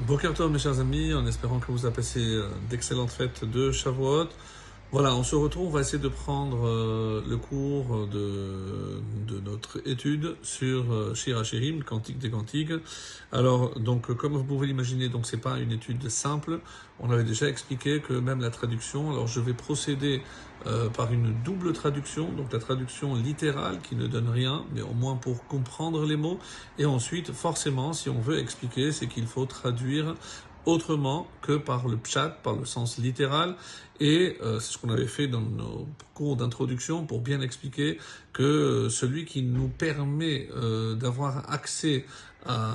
Boker mes chers amis, en espérant que vous avez passé euh, d'excellentes fêtes de Shavuot. Voilà, on se retrouve, on va essayer de prendre euh, le cours de, notre étude sur euh, Shir le Cantique des Cantiques. Alors, donc, comme vous pouvez l'imaginer, donc c'est pas une étude simple. On avait déjà expliqué que même la traduction, alors je vais procéder euh, par une double traduction, donc la traduction littérale qui ne donne rien, mais au moins pour comprendre les mots. Et ensuite, forcément, si on veut expliquer, c'est qu'il faut traduire autrement que par le pshat, par le sens littéral. Et euh, c'est ce qu'on avait fait dans nos cours d'introduction pour bien expliquer que celui qui nous permet euh, d'avoir accès à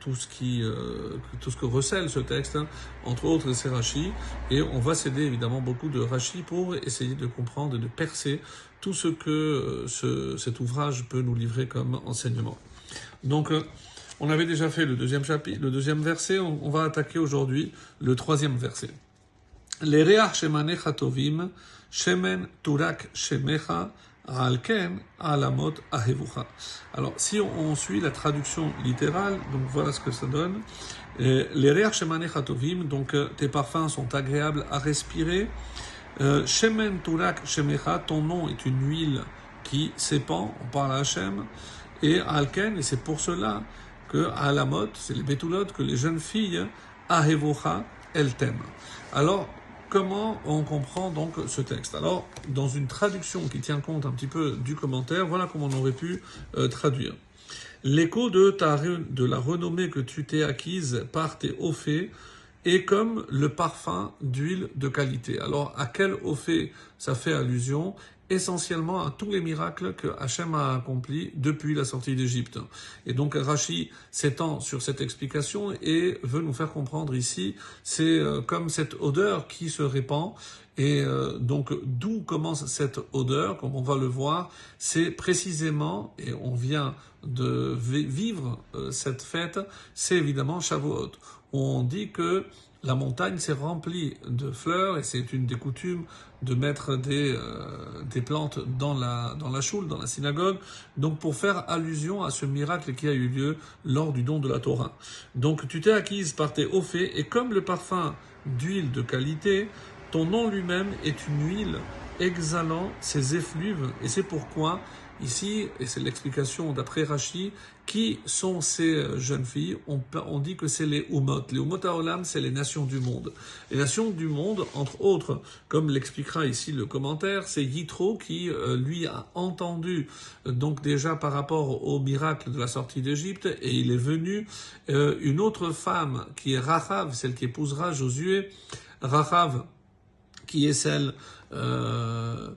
tout ce qui, euh, tout ce que recèle ce texte, hein, entre autres c'est Rashi, et on va s'aider évidemment beaucoup de Rashi pour essayer de comprendre et de percer tout ce que euh, ce, cet ouvrage peut nous livrer comme enseignement. Donc euh, on avait déjà fait le deuxième chapitre, le deuxième verset. On, on va attaquer aujourd'hui le troisième verset. Les reach shemanecha tovim, shemen turak shemecha, alken alamot ahevucha. Alors, si on, on, suit la traduction littérale, donc voilà ce que ça donne. Euh, Les reach shemanecha tovim, donc euh, tes parfums sont agréables à respirer. Euh, shemen turak shemecha, ton nom est une huile qui s'épand. On parle à Hachem. Et alken, et c'est pour cela que à la mode, c'est les bétoulotes, que les jeunes filles, Ahevocha, elles t'aiment. Alors, comment on comprend donc ce texte? Alors, dans une traduction qui tient compte un petit peu du commentaire, voilà comment on aurait pu euh, traduire. L'écho de, de la renommée que tu t'es acquise par tes hauts faits est comme le parfum d'huile de qualité. Alors, à quel haut fait ça fait allusion? Essentiellement à tous les miracles que Hachem a accomplis depuis la sortie d'Égypte. Et donc Rashi s'étend sur cette explication et veut nous faire comprendre ici, c'est euh, comme cette odeur qui se répand. Et euh, donc d'où commence cette odeur, comme on va le voir, c'est précisément, et on vient de vivre euh, cette fête, c'est évidemment Shavuot. On dit que la montagne s'est remplie de fleurs et c'est une des coutumes de mettre des, euh, des plantes dans la, dans la choule, dans la synagogue, donc pour faire allusion à ce miracle qui a eu lieu lors du don de la Torah. Donc tu t'es acquise par tes hauts faits et comme le parfum d'huile de qualité, ton nom lui-même est une huile exhalant ses effluves et c'est pourquoi Ici, et c'est l'explication d'après Rashi, qui sont ces jeunes filles on, dit que c'est les Umot. Les Umot Haolam, c'est les nations du monde. Les nations du monde, entre autres, comme l'expliquera ici le commentaire, c'est Yitro qui, euh, lui, a entendu, euh, donc déjà par rapport au miracle de la sortie d'Égypte, et il est venu euh, une autre femme qui est Rachav, celle qui épousera Josué. Rachav, qui est celle euh,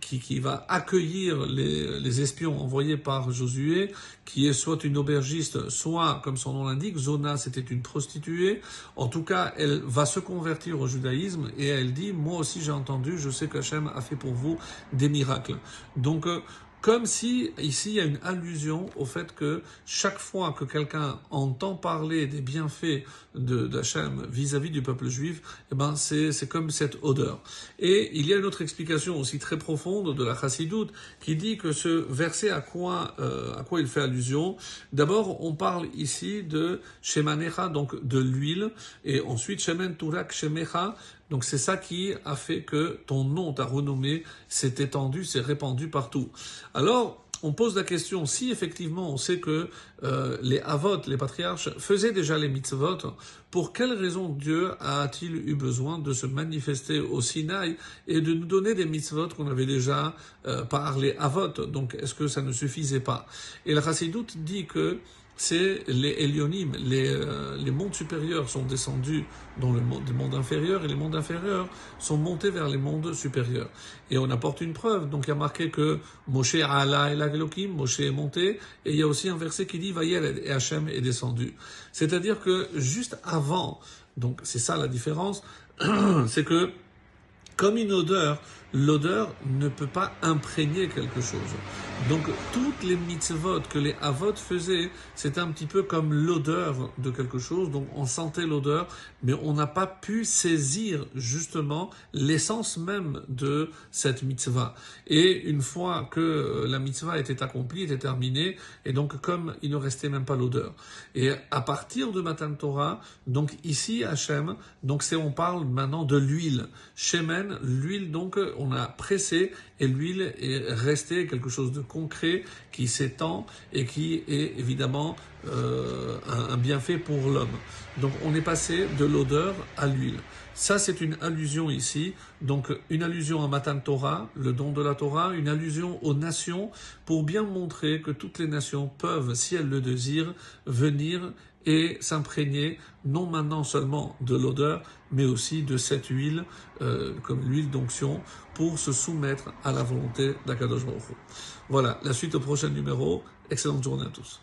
qui, qui, va accueillir les, les, espions envoyés par Josué, qui est soit une aubergiste, soit, comme son nom l'indique, Zona, c'était une prostituée. En tout cas, elle va se convertir au judaïsme et elle dit, moi aussi j'ai entendu, je sais qu'Hachem a fait pour vous des miracles. Donc, euh, comme si ici il y a une allusion au fait que chaque fois que quelqu'un entend parler des bienfaits de d'Hachem vis-à-vis du peuple juif, eh ben c'est c'est comme cette odeur. Et il y a une autre explication aussi très profonde de la Chassidoute qui dit que ce verset à quoi euh, à quoi il fait allusion? D'abord, on parle ici de shemanecha donc de l'huile et ensuite shemen turak shemecha donc c'est ça qui a fait que ton nom, ta renommée, s'est étendu, s'est répandu partout. Alors, on pose la question, si effectivement on sait que euh, les Avot, les patriarches, faisaient déjà les mitzvot, pour quelle raison Dieu a-t-il eu besoin de se manifester au Sinaï et de nous donner des mitzvot qu'on avait déjà euh, par les Avot Donc est-ce que ça ne suffisait pas? Et la Chassidoute dit que c'est les Elionim, les, euh, les mondes supérieurs sont descendus dans le monde, les mondes inférieurs et les mondes inférieurs sont montés vers les mondes supérieurs. Et on apporte une preuve. Donc il y a marqué que Moshe Allah et Elohim, Moshe est monté, et il y a aussi un verset qui dit Vayel et Hachem est descendu. C'est-à-dire que juste avant, donc c'est ça la différence, c'est que comme une odeur l'odeur ne peut pas imprégner quelque chose. Donc toutes les mitzvot que les avot faisaient, c'était un petit peu comme l'odeur de quelque chose. Donc on sentait l'odeur, mais on n'a pas pu saisir justement l'essence même de cette mitzvah. Et une fois que la mitzvah était accomplie, était terminée, et donc comme il ne restait même pas l'odeur. Et à partir de Matan Torah, donc ici Hachem, donc c'est on parle maintenant de l'huile. Shemen, l'huile donc on a pressé et l'huile est restée quelque chose de concret qui s'étend et qui est évidemment euh, un, bienfait pour l'homme. Donc on est passé de l'odeur à l'huile. Ça c'est une allusion ici, donc une allusion à Matan Torah, le don de la Torah, une allusion aux nations pour bien montrer que toutes les nations peuvent, si elles le désirent, venir et s'imprégner non maintenant seulement de l'odeur, mais aussi de cette huile, euh, comme l'huile d'onction, pour se soumettre à la volonté d'Akadosh Baruch Voilà, la suite au prochain numéro. Excellente journée à tous.